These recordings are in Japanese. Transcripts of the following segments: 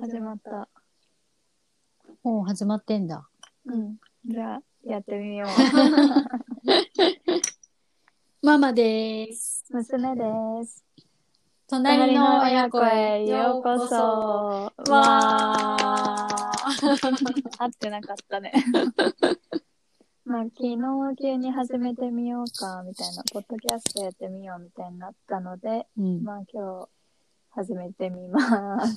始まった。もう始まってんだ。うん。じゃあ、やってみよう。ママです。娘です。隣の親子へようこそ。わわ合 ってなかったね。まあ、昨日急に始めてみようか、みたいな、ポッドキャストやってみよう、みたいになったので、ー。うん。まあ今日、始めてみます。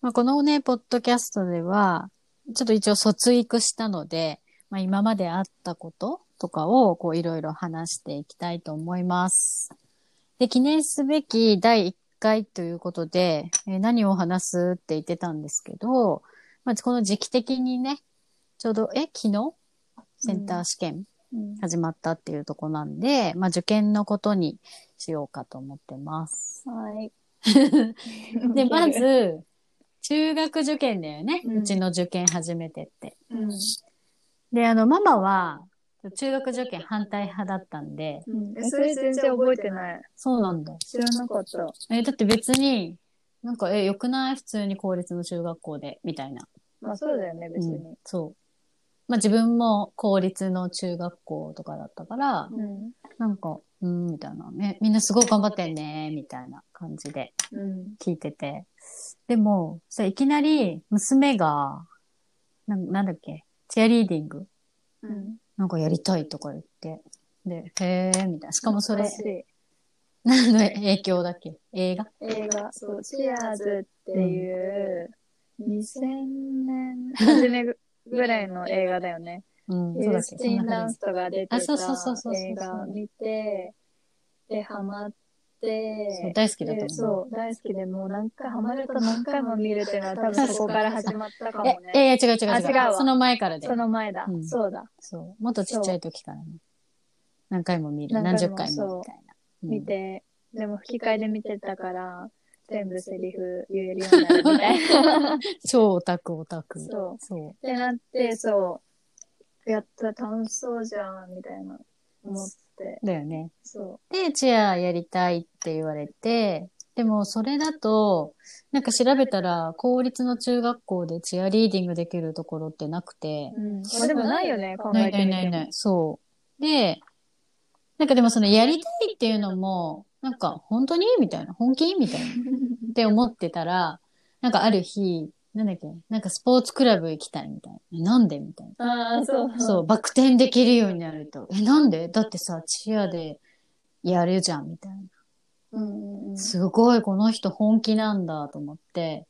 まあ、このね、ポッドキャストでは、ちょっと一応卒育したので、まあ、今まであったこととかを、こう、いろいろ話していきたいと思います。で、記念すべき第1回ということで、えー何を話すって言ってたんですけど、まあ、この時期的にね、ちょうど、え、昨日？センター試験うん始まったっていうとこなんで、まあ、受験のことにしようかと思ってます。はい。で、ま、ず、中学受験だよね。ううんちの受験初めてって。うん。で、あの、ママは、中学受験反対派だったんで、うん、えそれ全然覚えてない。そうなんだ。知らなかった。え、だって別に、なんか、え、良くない？普通に公立の中学校で、みたいな。まあそうだよね、別に。うんそう。まあ自分も公立の中学校とかだったから、うん。なんか、うん、みたいなね。みんなすごい頑張ってんね、みたいな感じでうん。聞いてて。でも、それいきなり娘が、なんなんだっけチアリーディングうん。なんかやりたいとか言って。で、へー、みたいな。しかもそれ、何の影響だっけ？映画？映画、そう、チアーズっていう、2000年初めぐらいの映画だよね。うん、そうユーだっけ？スティン・ダンスとか出てあそうそうそうそうそうた映画見て、で、ハマっそうて、大好きだとで思う。そう、大好きでもう何回ハマると何回も見るっていうのは多分そこから始まったかもね。え、え、違う違う違う。あ違うわその前からでそ。の前だ、うんそうだ。そう。もっとちっちゃい時からね。何回も見る。何十回もみたいな。うん見て、でも吹き替えで見てたから、全部セリフ言えるようになるみたいな。超オタクオタク。そうそってなって、そう、やった楽しそうじゃん、みたいな思って。う。だよね。そで、チアやりたいって言われて、でもそれだと、なんか調べたら、公立の中学校でチアリーディングできるところってなくて、う。うん。まあでもないよね、考ないなえて。いないない。そう。で、なんかでもそのやりたいっていうのも、なんか本当にみたいな。本気みたいな。って思ってたら、なんかある日、なんだっけ？なんかスポーツクラブ行きたいみたいな。えなんで？みたいな。ああ、そう。そう、バク転できるようになると。え、なんで？だってさ、チアでやるじゃん、みたいな。うん。すごい、この人本気なんだと思って。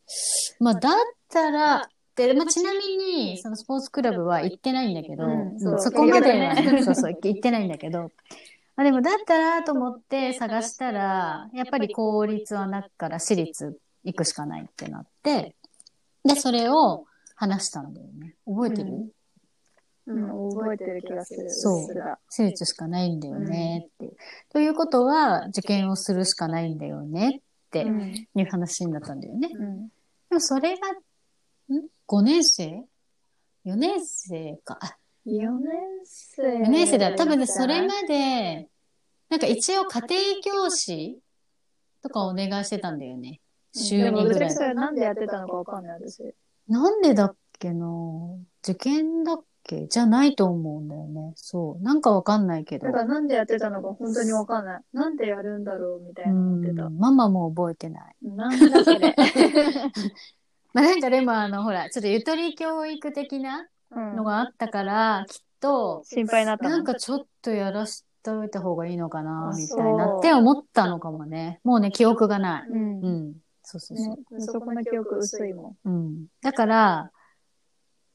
まあ、だったら、で、まあ、ちなみに、そのスポーツクラブは行ってないんだけど、うんそううんそこまでは、そうそう、行ってないんだけど、まあ、でもだったらと思って探したら、やっぱり公立はなくから私立行くしかないってなって、で、それを話したんだよね。覚えてる、うん、覚えてる気がする。そうすら私立しかないんだよねっていう。ということは、受験をするしかないんだよねってうん。いう話になったんだよね。うん。でもそれが、ん ?5 年生 ?4 年生か。あ4年生。4年生だ。多分ね、それまで、なんか一応家庭教師とかお願いしてたんだよね。週2でもぐ。それなんでやってたのかわかんない、私。なんでだっけな受験だっけ？じゃないと思うんだよね。そう。なんかわかんないけどだ。からなんでやってたのか本当にわかんない。なんでやるんだろうみたいうな思ってた。ん。ママも覚えてない。なんだそれ。まあなんかでもあの、ほら、ちょっとゆとり教育的なうんのがあったから、きっと、心配になったの？なんかちょっとやらしといた方がいいのかなあ、みたいなそうって思ったのかもね。もうね、記憶がない。うん。うん。そうそうそう。ね、そこの記憶薄いもうん。だから、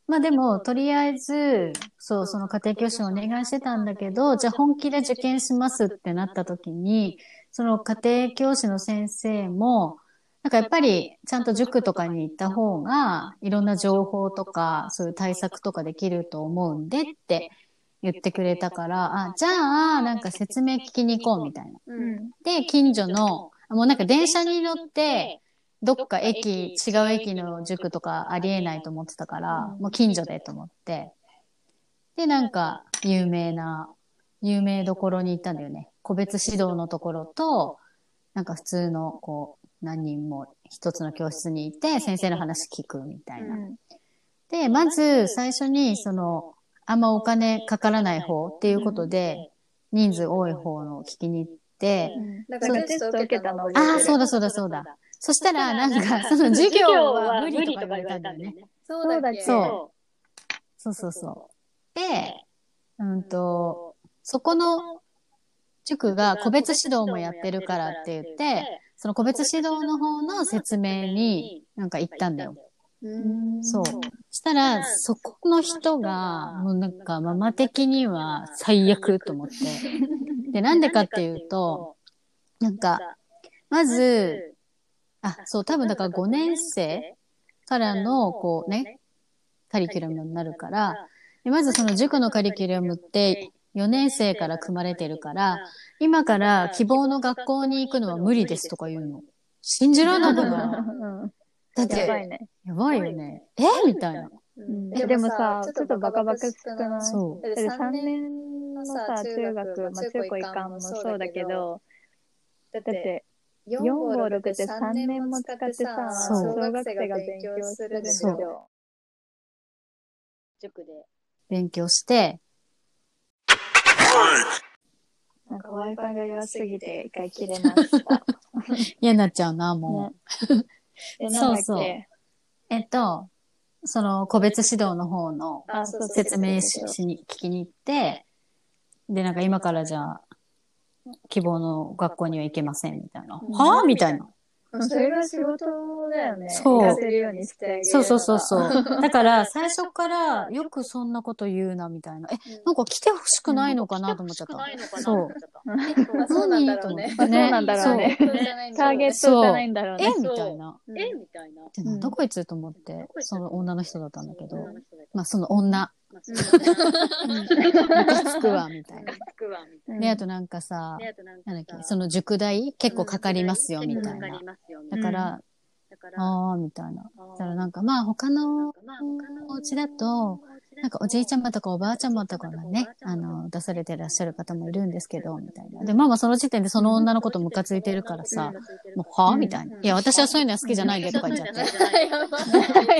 まあでも、とりあえず、そう、その家庭教師をお願いしてたんだけど、じゃあ本気で受験しますってなった時に、その家庭教師の先生も、なんかやっぱりちゃんと塾とかに行った方が、いろんな情報とか、そういう対策とかできると思うんでって言ってくれたから、あ、じゃあ、なんか説明聞きに行こうみたいな。ん。うん。で、近所の、もうなんか電車に乗って、どっか駅、違う駅の塾とかありえないと思ってたから、うんもう近所でと思って。で、なんか、有名な、有名どころに行ったんだよね。個別指導のところと、なんか普通の、こう、何人も一つの教室にいて、先生の話聞くみたいな。うんで、まず最初に、その、あんまお金かからない方っていうことで、人数多い方の聞きに行って、なんかテスト受けたのああ、そうだそうだそうだ。そしたら、なんか、その授業は無理とか言われたんだよね。。そうだっけそうそうそうそう。で、うんと、そこの塾が個別指導もやってるからって言って、その個別指導の方の説明になんか行ったんだよ。うんそう。したら、そこの人が、もうなんかママ的には最悪と思って。で、なんでかっていうと、なんか、まず、あ、そう、多分だから5年生からの、こうね、カリキュラムになるから、でまずその塾のカリキュラムって4年生から組まれてるから、今から希望の学校に行くのは無理ですとか言うの。信じられないかん だって、やばいね。やばいよね。え？みたいな。うんえでもさ、ちょっとバカバカしくない？そうだって3年のさ、中学、まあ中高一貫もそうだけど、だってて、4、5、6って3年も使ってさ、そう小学生が勉強するんですそうよ。塾で。勉強して、なんか Wi-Fi が弱すぎて一回切れました。嫌になっちゃうな、もう。ね そうそうえっと、その個別指導の方の説明ししに、聞きに行って、で、なんか今からじゃあ、希望の学校には行けませんみたいな。うんはぁみたいな。それが仕事だよね。そう行かせるようにしてあげる。そうそうそうそう。だから、最初から、よくそんなこと言うな、みたいな。え、なんか来てほしくないのかなと思っちゃった。そう。あそうなんだろうね。何そうなんだろうね。ターゲットじゃないんだろうえ？ね。みたいな。えみたいな。で、なんだこいつと思って、その女の人だったんだけど、まあその女、ムカつくわ、みたいな。つくわみたいなで、あとなん。かさな。、ん。だっけ、その塾代結構かかりますよ、みたいな。だから、あ、あ、みたいな。だからなん。か、まあ他のまあ他のお家だと、なんかおじいちゃまとかおばあちゃまとかがね、あの、出されてらっしゃる方もいるんですけど、みたいな。で、ママその時点でその女のことムカついてるからさ、もう、はぁみたいな。いや、私はそういうのは好きじゃないでとか言っちゃって。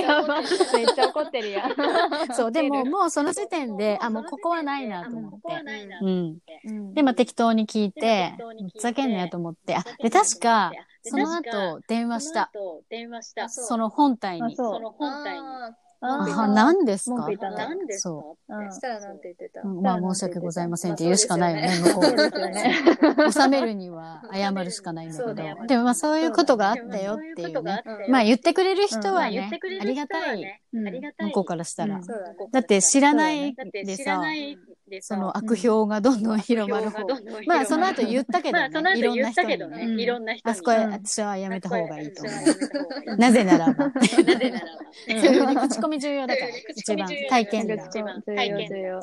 やばい。めっちゃ怒ってるやん。そう、でももうその時点で、あ、もうここはないなと思って。うん。うんで、まあ適当に聞いて、ふざけんなよと思って。あ、で、確か、その後、電話した。電話した。その本体に。あそうその本体に。ああ、何ですか？ですか？そう。ん。したらなんて言ってた？まあ申し訳ございませんって言うしかないよね、ま向こそう。収めるには 謝るしかないんだけど。でもまあそういうことがあったよっていうね。まあ言ってくれる人はね、ありがたい。うんありがたい。向こうからしたら。だって知らないでさでさその悪評がどんどん広まる方。まあその後言ったけどまあそのね、いろんな後言った人にね。けどね、いろんな人に。あそこへうん。私はやめた方がいいと思。う。なぜならば。なぜならば。口コミ重要だから、一番。体験重談。要重要。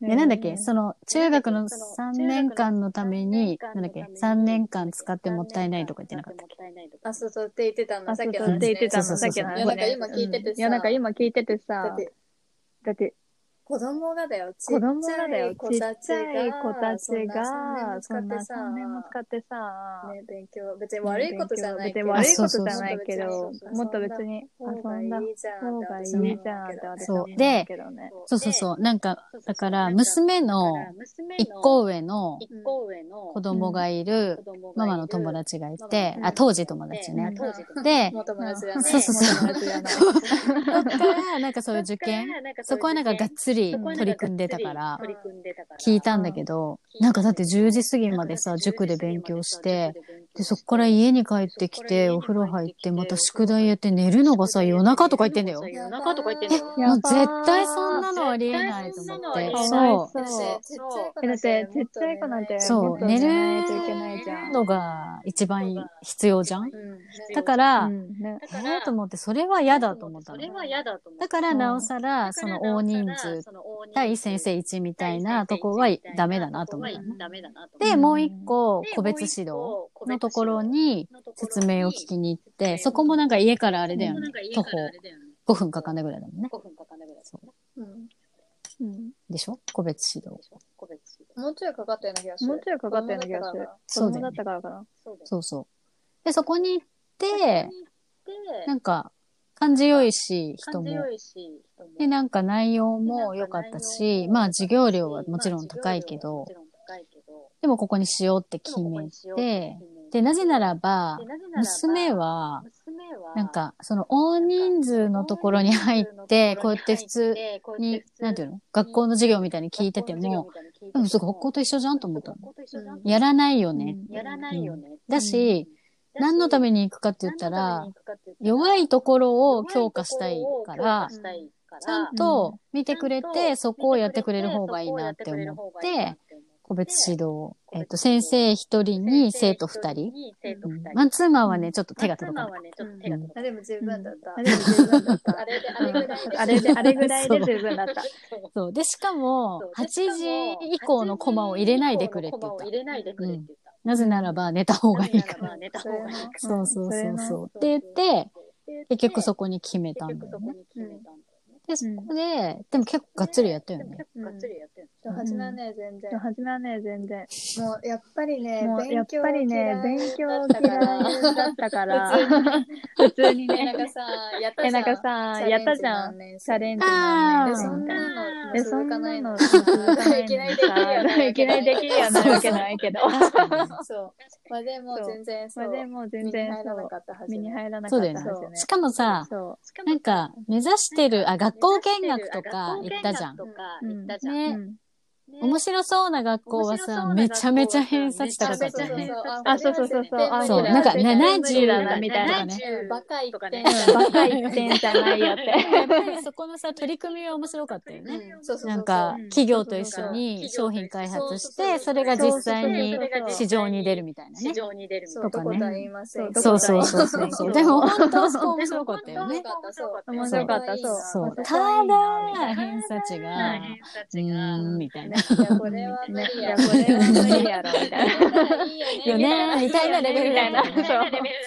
で、なんだっけ、その、中学の3年間のために、なんだっけ、3年間使ってもったいないとか言ってなかった？っけあ、そうそうって言ってたの。あ、さっそうそう。ってきの話。ね言ってたの、そうそうそうさっきの話いや、なんかね。今聞いててさ。いや、なんか今聞いててださっ、てだって、子供がだよ。子供がだよ、ちっちゃい子たちそが、そんな3 3年も使ってさ、ね、勉強。別に悪いことじゃないけど。別に悪いことじゃないけどもっと別に遊んだ方がいいじゃん。って私は思うけどね。そう。そうそう。なんか、だから、娘の一個上の子供がいるママの友達がいて、うん。あ、当時友達ね。で。そうそうそう。そっから、なんかそういう受験、そこはなんかがっつりり取り組んでたから。聞いたんだけど、なんかだって10時過ぎまでさ、塾で勉強して、で、そっから家に帰ってきて、お風呂入って、また宿題やって寝るのがさ、夜中とか言ってんだよ。夜中とか言ってんだよ。もう絶対そんなのありえないと思って。絶対そそう。そうえだって、ちっちゃい子なんて、そう寝ないといけないじゃん。う。のが一番必要じゃんうんだから、えーと思って、それは嫌だと思ったの。それは嫌だと思った。だから、なおさら、その大人数対先生1みたいなとこはダメだなと思ったの。ダメだなと思った。で、もう一個、個別指導のところに説明を聞きに行って、そこもなんか家からあれだよね。徒歩5分かかんないぐらいだもんね。5分かかんないぐらい。そううんでしょ？個別指導。個別もうちょいかかったような気がする。もうちょいかかったような気がする。子そうだったからかな。そうそう。で、そこに行って、ななんか、感じ良いし、人も。感じ良いし、人もで、なんか内容も良かったし、まあ授業料はもちろん高いけど、でもここにしようって決めて、で、なぜならば、娘は、なんか、その大人数のところに入って、こうやって普通に、なんていうの？学校の授業みたいに聞いてても、でもそれ学校と一緒じゃんと思ったの。やらないよね。やらないよね。だし、何のために行くかって言ったら、弱いところを強化したいから、ちゃんと見てくれて、そこをやってくれる方がいいなって思って、個別指導、えっ、と、先生一人に生徒二人。うんマンツーマンはね、ちょっと手が届かない。い。ちょっと手が届かあでも十分だった。ない。でも十分だった。あれで、あれぐらいで。あれで、あれぐらいで十分だった。そう。で、しかもそう、8時以降のコマを入れないでくれって言ったコマを入。れないでくれって言った。なぜならば寝た方がいいから。そうそうそうそう。うんって言って、結局そこに決めたんだよね。で、そこで、でも結構がっつりやったよね。結構がっつりやってる。初めはね、全然。初めはね、全然。もう、やっぱりね、もうやっ勉強ぱりね、勉強だったから嫌いだったから、普通にねなんかさ、やったえ、じゃん。なんかさ、やったじゃん。チャレンジあーで、そん何年生なの、で、そんな続かないの。いいきなりできるよねいきなりできるようなわけないけど。そう。まあでも全然そう。まあでも全然身に入らなかったはず。身に入らなかそうだよったはずしかもさ、そなんか、目指してる、あ、学校見学とか行ったじゃん。とかう。行ったじゃん。う。ねうん面白そうな学校はさ、めちゃめちゃ偏差値高かったよね。あそうそうそうそうあそう、なんか70だなみたいなね。バカ言ってとかね。バカ言ってんじゃないよって。やっぱりそこのさ、取り組みは面白かったよね。うんそうそうそうなんかうん、企業と一緒に商品開発して、それが実際に市場に出るみたいなね市。場に出るみたそ、いうな。とかね。そうそうそうそうそう。でも本当そこ面白かったよね。面白かったそうそう。ただ、偏差値が、う偏差値ーが。ん、みたいな。いや、これは無理や。いや、これは無理やろ、みたいな。いいよね。みたいなレベルいな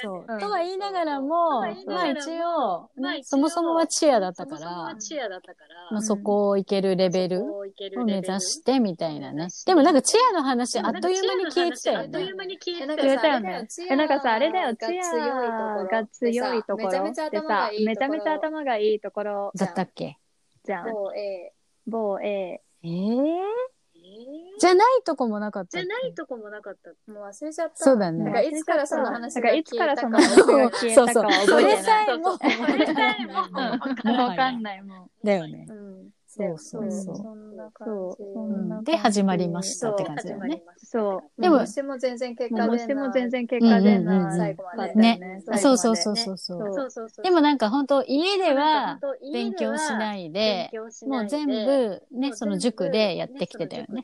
そううんとは言いながらも、まあ一応、そもそもはチアだったから、チアだったから。まあそこをいけるレベルを目指してみたいなね。でもなんかチアの話あっという間に消えてたよねあっという。間に消ええてたよね。なんかさ、あれだよ、チアが強いところめちゃめちゃで頭がさいいところ、めちゃめちゃ頭がいいところだったっけ？じゃん。某 A。某 A。えええー？じゃないとこもなかったじゃないとこもなかった。もう忘れちゃった。そうだね。なんかいつからその話なんかいつからそのが消えたか話が消えたかはそ覚えてない。れさえも、それさえも もうわかんないもん。だよね。うん。そうそうそう。そんな感じ。で、始まりましたって感じだよね。そう。でももしも全然結果出ない。もしも全然結果出ない。最後までねそうそうそうそう。でもなんか本当家では勉強しないで、もう全部ね、その塾でやってきてたよね。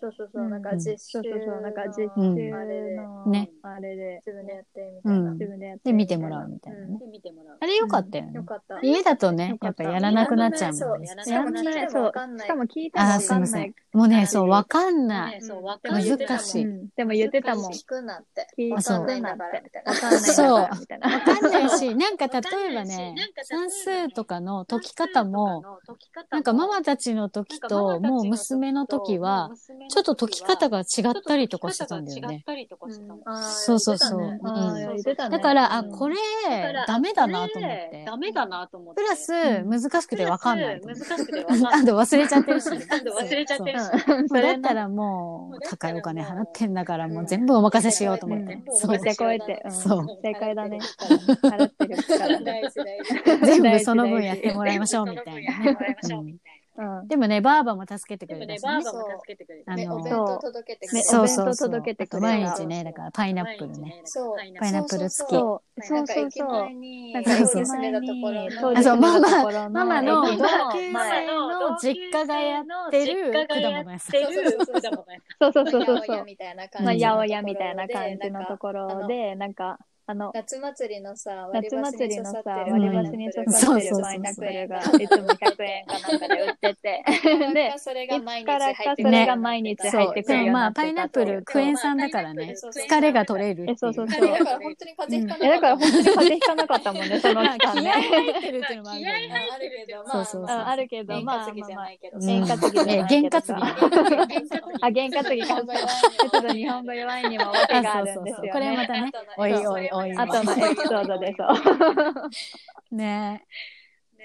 そうそうそう。なんか実習そうそうそう。なんか実うん習あれでの、ねあれで、自分でやってみたいな。でやってで、見てもらうみたいなね。あれ良かったよねよ。かった。家だとねやっぱやらなくなっちゃうもんね。やらしかも聞いてもわかんない。しかも聞いてもわかんないません。。もうね、そう、わかんないね。そう、わかんない難しいうんでも言ってたもん。聞くなって。聞いわかんあそうないんだから、みたいな。わかんないんだから、みたいな。わかんないし、なんか例えばわかんねないしなんか例えばね、算数とかの解き方も、なんかママたちの時と、もう娘の時は、ちょっと解き方が違ったりとかしてたんだよね。違ったりとかしてたもんあーそうそうそう。だから、あ、うんこれダメだなと思って。ダメだなと思って。プラス、難しくてわかんない。難しくてわかんない。あと忘れちゃってるし。あと忘れちゃってるし。そうだったらもう、高いお金払ってんだから、もう全部お任せしようと思ってうん。そう持ってこいって。うんそう正解だね。払ってる。全部その分やってもらいましょうみたいなね。でもね、ばあばも助けてくでもねれたし、ね。バーバも助けてくれた。あのねお弁当届けてくれねた。そうそう届けてくれた毎日ね、だからパイナップルね。そう。パイナップル付きそう、そうそうか駅前そう。に、なんかそうそう駅前に、あそうママママの同級生前の実家がやってる果物屋さん。そうそうそうそう そう八百屋。みたいな感じ。まあ、八百屋みたいな感じのところで、なんか、あの、夏祭りのさ、割夏り箸祭りのさ、に刺さってる割り箸に刺さってるパイナップルが、いつも100円かなんかで売ってて。で、それいが毎日つからか入ってくる。それが毎日入ってくるようにでもまあ、パイナップルクエン酸だからね。そうそう疲れが取れるっていえそうそうだから本当に風邪ひかえ、だからなかった本当に風邪ひかなかったもんね、その期間ね。入ってるっていうのもあるけど、まあ、そうそうそう。うんあるけど、験まあ験担ぎじゃないけどえ験担ぎあ、験担ぎか。ちょっと日本語弱いにも訳があるんですよね。これまたね、おいおいおい。後のエピソードでそう。ね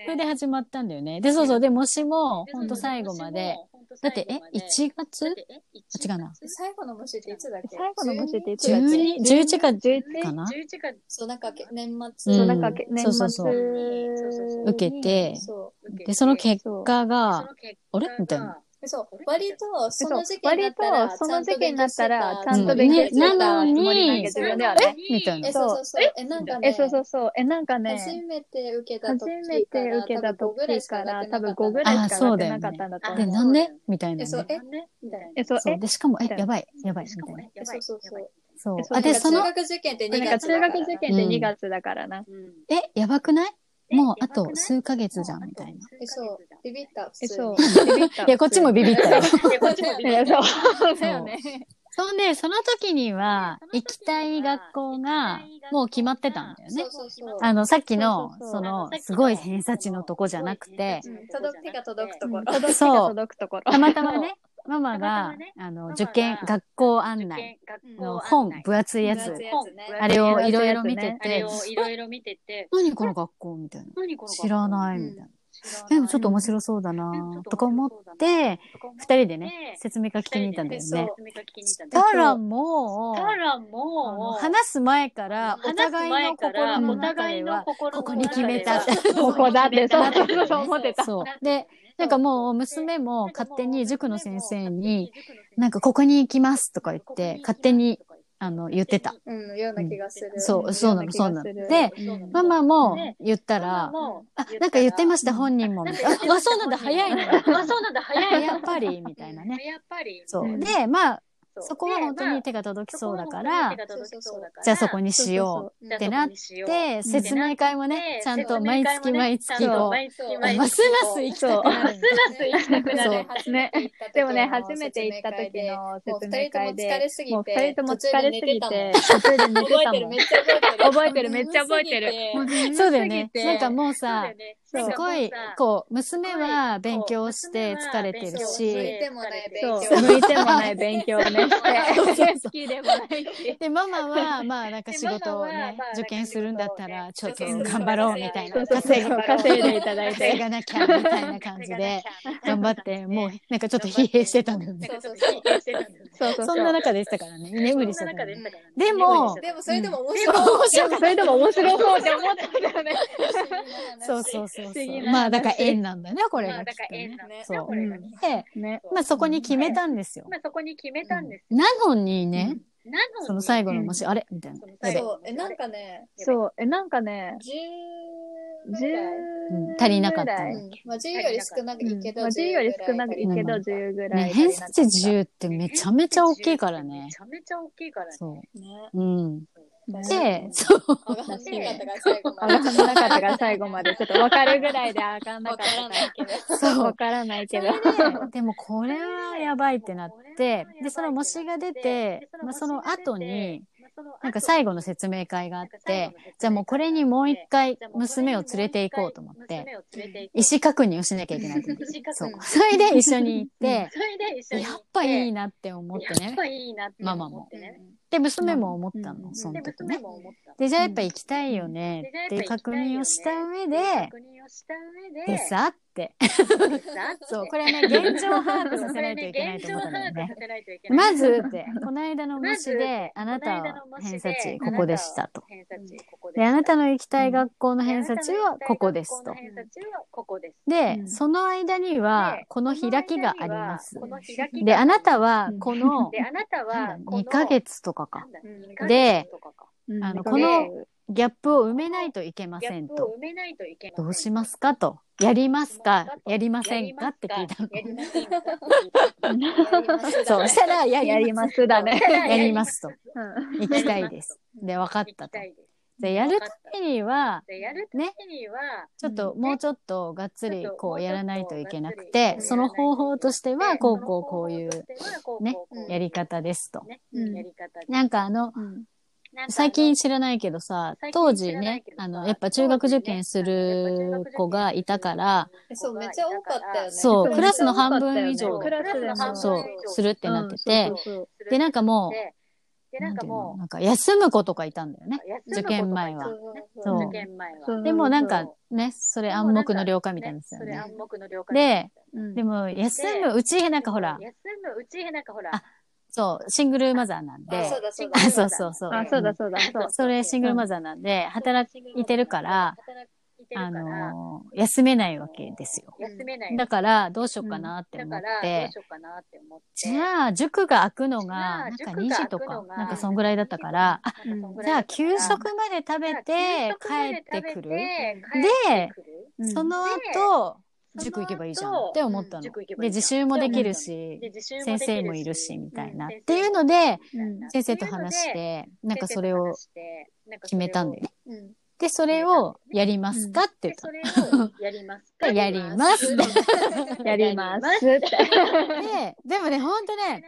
それで始まったんだよね。で、そうそう。で、もしも、ほんと最後まで。だって、え ?1 月？あ違うな。最後の虫っていつだっけ？最後の虫っていつだっけ？12? 11か11かな？そう、なんか年う末。んそう、なんか年末そうそう受けて、そう。で、その結果が、あれ？みたいな。そう、割とその時期にな割ったら、とその時期になったら、ちゃうんんと勉強してたなのにつもりなんやけど自分ではね。みたいなえ、。そうそうそう。え、なんかね、え、そうそうそう。え、なんか初ね、めて受けた初時めて受けた時から、多分5ぐらいしか上がってなかったんだとで、思う。なんで？みたいなえ、そう、ね。え、みたいな。え、そう、そう。え、で、しかも、えやばい、やばい、みたいな。え、そうそうそう。そうえ。そうあ、で、その中、学受験って2なんか月だから。中学受験って2月だからな。え、やばくない？もう、あと数ヶ月じゃん、みたいな。え、そう、ビビった、普え、通そうに。。ビビったいや、こっちもビビったよ。いや、そう。だよね。そんで、その時には、行きたい学校が、もう決まってたんだよねそ。うそうそう。あの、さっきの、その、すごい偏差値のとこじゃなくて、うん届く手が届くところ。届くそうが届くところ。たまたまね、ママが、あの、受験、学校案内の本、分厚いやつ。あれをいろいろ見てて。いろいろ見てて、何この学校みたいな。知らないみたいな。いでもちょっと面白そうだな。とか思って、二人でね、説明会聞きに行ったんだよね。たらもう、たらもう、話す前から、お互いの心のお中互いのでは、ここに決めた。ここだって、そうそうそう。思ってた。で、なんかもう娘も勝手に塾の先生に、なんかここに行きますとか言って、勝手に、あの、言ってた。うん、ような気がする。そう、そうなの、そうなの。でママもね言ったら、もあ、なん。か言ってました、本人も。あ、あそうなん。だ、早いね。あ、そうなん。だ、早い。やっぱり、みたいなね。やっぱり。そうう。ん。で、まあ、そこは本当に手が届きそうだから、じゃあそこにしようってなっそこにしようで、説明会もね、ちゃんと毎月毎月そうこ毎月う、毎月ますます行きたくなる。ますます行きたくなる。そうねでもね、初めて行った時の説明会で、もう二人とも疲れすぎて、途中で寝てた覚えてる、もんめっ。ちゃ覚えてる。覚えてる、めっちゃ覚えてる。もう眠そうだよね。なんかもうさすごい、こう、娘は勉強して疲れてる向いし、てもない勉そう強。向いてもない勉強をね、して、好きでもないし。で、ママは、まあなんか仕事をね、受験するんだったら、ちょっと頑張ろうみたいな。稼いでいただいて。稼がなきゃみたいな感じで、頑張って、もうなんかちょっと疲弊してたんだよね。そんな中でしたからね。居眠りしてた。ででも、でもそれでも面で白い。も面白い。それでも面白そうって思ったんだよね。そうそうそうそう。不思議な話まあだから縁なんだね、これまあだがきっとねから縁なん。だそうよこれがで、ね。まあそこに決めたんですよ。まあそこに決めたんです。なのにね、なのにその最後のもし、あれみたいな。そう、え、なんかね、そう、え、なんかね、10 10うん足りなかった。まあ、10より少ないけど、まあ、10より少ないけど、うん10ぐらい。ね、偏差値10ってめちゃめちゃ大きいからねめ。ちゃめちゃ大きいからね。そね。う。うん。ねで、そう。上がんなかったから最後ま上で。がんなかったから最後まで、ちょっと分かるぐらいで上がんなわかったからないけど。そう分からないけど。で、でもこれはやばいってなって、で、その模試が出て、まあ、その後に、なんか最後の説明会があって、じゃあもうこれにもう一回娘を連れて行こうと思って、意思確認をしなきゃいけない。そう。それで一緒に行って、やっぱいいなって思ってね。やっぱいいなってママも思ってね。で、娘も思ったの、うんそので、時ね。で、じゃあやっぱ行きたいよね。って確認をした上で、確認をした上で、でさって。でさそう、これはね、現状把握させないといけないと思ったんだよね。まずって、この間の模試で、ああなたは偏差値ここでしたと。でで、あなたのの行きたい学校の偏差値はここです。と。でその間にはで、この開きがあります。で、あなたは、この、で、あなたは、2ヶ月とかか。であのこのギャップを埋めないといけませんと。ップを埋めないといけません。どうしますかと。やりますか？やりませんかって聞いたの。そう、したら、ややりりまますだね。す。やりますと。うん行きたいです。で、分かったと。でやるためには、ね、ちょっと、もうちょっとがっつりこうやらないといけなくてその方法としては、こうこうこういうねねやり方ですと。なんかあの、最近知らないけどさ当時ねあの、やっぱ中学受験する子がいたから、えそう、めっちゃ多かったよね。そう、クラスの半分以上ク、ラスでもそう、するってなっててで、なんかもう、なんかなんていうなんか休む子とかいたんだよね。う、受験前は。そうでもなんかそね、それ暗黙の了解みたいなんですよね。それ暗黙の了解。で、うん。でも休むうちなんかほら、休むうちなんかほら、あそう、シングルマザーなんで、あ、そうだそうだ。あそうそうそうあ、そうだそうだ、そう。それシングルマザーなんで、働いてるから、あから、のー休めないわけですよ。休めない。だから、どうしようかなって思って。じゃあ、塾が開くのが、なんか塾2時とかなんかそんぐらいだったから、あ、じゃあ、給食まで食べて帰ってくる。で、うん。その後、塾行けばいいじゃんって思ったの。で、自習もできるでし、先生もいるし、みたいな。うんっていうので、うん先生と話して、なんかそれを決めたんだよ。うん。で、それをやりますかって言で、っ たやりますか？の。やります。やります。で、でもね、ほんとね、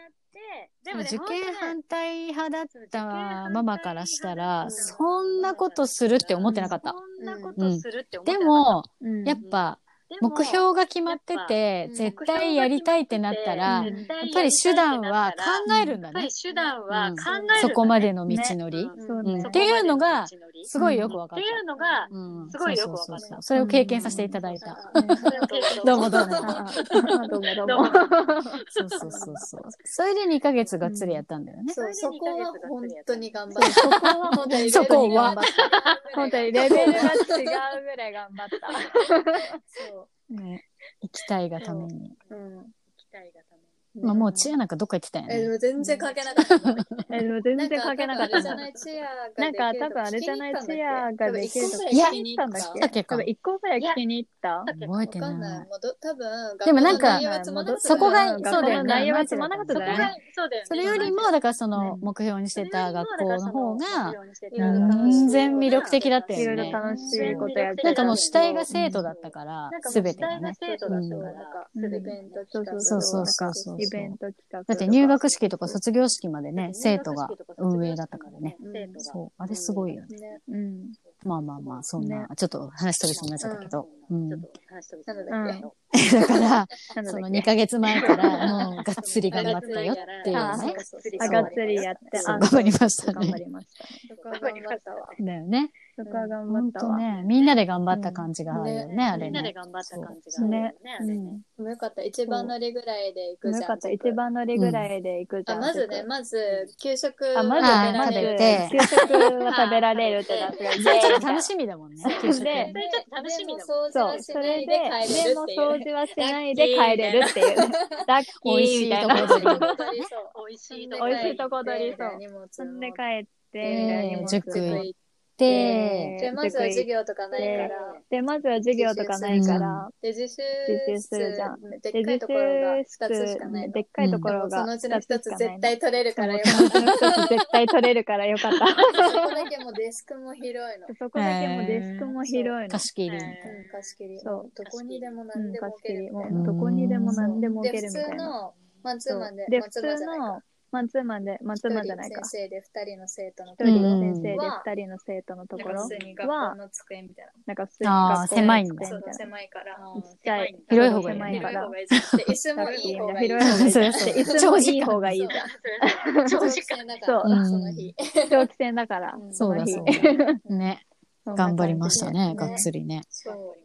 でもね、受験反対派だったマママからしたら、うんそんなことするって思ってなかった。そんなことするって思ってでなかった、も、うんやっぱ、目標が決まってて、うん絶対やりたいってなったら、うんやっぱり手段は考えるんだねやっぱり。手段は考うんえる、そこまでの道のり。っていうのが、すごいよくわかっっていうのが、た。うんすごいよくわかったそうそうそうそれを経験させていただいた。うんどうもどうも。どうもどうも。そうそうそうそう。それで2ヶ月がっつりやったんだよね。そう、そこは本当に頑張った。そこは本当にそこは本当にレベルが違うぐらい頑張った。そね行きたいがために。う。うん。期待がために。まあもうチアなんかどっか行ってたよえ、でね。も全然書けなかった。え、でも全然書けなかった。な。なんか多分あれじゃない？チアがなんか多分あれじゃない？チアができるとかいや行っただっけ？か多分。一個ぐらい聞きに行った覚えてわかんな。ない。い。もうど多分、でもなんかそこがうんそうだよね。内容はつまんなかっただよね。それよりも、だからその目標にしてた学校の方が、うん全然魅力的だったいろいろよね。楽しいことやってなんかもう主体が生徒だったから、すべてがね。生徒だったうんから、うん。イベント企画そうそうそうそうイベント企画。だって入学式とか卒業式までね、生徒が運営だったからね。うんそう。あれすごいよね。ね。うん。まあまあまあ、そんな、ちょっと話飛びそうになっちゃったけど。うん。ちょっと話飛びそうなん だから、そのっけ？2ヶ月前から、もうがっつり頑張ったよっていうあね。あ、がっつりやって、あそう頑張りましたね頑張りました頑張ったわ。だよね。そこは頑張ったわ。とね、みんなで頑張った感じがあるよね、あれみんなでね。頑張った感じがあるよね。あれねよかった。一番乗りぐらいで行くじゃん。よかった。一番乗りぐらいで行くじゃあ、ん。まずね、まず、給食あ、まずあね、まず食べて、給食は食べられるってなって、それちょっと楽しみだもんね、給食。でそれちょっと楽しみだもん。でも掃除そう、それで、で帰れでもるっていう。掃除はしないで帰れるっていう。ラッキーみたいな。美味しいとこ美味しいとこ取りそう。荷物をそんで帰って、塾行っ行で、で、まずは授業とかないから。で、まずは授業とかないから、で、自習自習するじゃんでっかいところが習2つしかないの。でっかいところがそのうちの2 1つつしかないの。絶対取れるからよそのうちの一つ絶対取れるからよかった。そこだけもうデスクも広いの。そこだけもデスクも広いの。貸し切りみたいな。うん、貸し切り。そうどこにでもうん、何でも。置けるどこにでも何でも置けるみたいな。通のマンツーマンで、で、普通のマンツーマンで、マンツーマンじゃないか。先生で2人の生徒の一人の先生では二人の生徒のところなんか普通に学校は、の机みたいな。なんか普通にあー学校狭いんだみたいな。狭いから。ちっちゃい。広い方がいい狭いから。で、椅子もいい方がいい。広い方がいい。そうそう椅子もいい方がいいじゃん。長時間だから、そうその日。長期戦だから。そうだそうだ。ね。頑張りましたね、ねがっつりね。そう。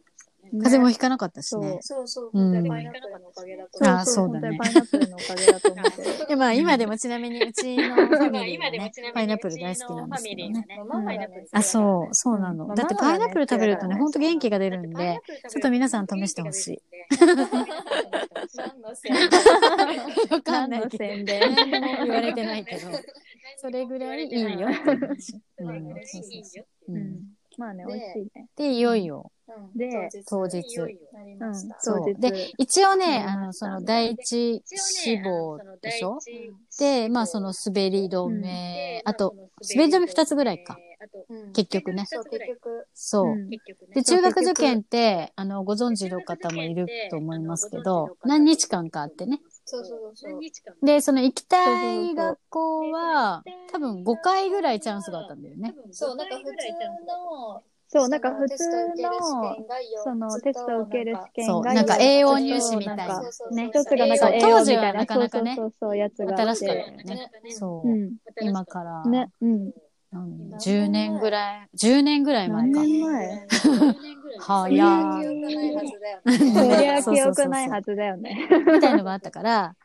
風邪もひかなかったしね。そうそう、うん本当にパイナップルのおかげだとそう思う。あそう、そうだね本当にパイナップルのおかげだと思って まあ今でもちなみにうちのファミリーねでもちなみに、パイナップル大好きなんですけどね。あ、そう、そうなの。うんだってパイナップル食べるとね、ほんと元気が出るんで、ちょっと皆さん試してほしい。何のせいわかん何のないけど。宣伝？何も言われてないけど、それぐらいいいよそうそうそう。ううんん。まあね、美味しいね。で、いよいよ、うんで当日。なりうんました。、そう当日。で、一応ね、うんあの、その第一志望でしょ？で、まあその滑り止め、あと、滑り止め二つぐらいか。結局ねそう、結局。そう。で、中学受験って、あの、ご存知の方もいると思いますけど、何日間かあってね。そうそうそう何。日間で、その行きたい学校は、多分5回ぐらいチャンスがあったんだよね。そう、なんか普通の、そう、なんか普通の、験が4そのテストを受ける試験そう、がなんか栄養入試みたいなんなか。そうね、一つがなんかそう栄養みたい当時はなな、かなかねそうそうそう、やつが新しかったて。よね。そうう。ん。今から、ね、うん。何10年ぐらい、10年ぐらい前何か。年前。早記憶ーないはずだよそね。りゃ記憶ないはずだよね。みたいのがあったから、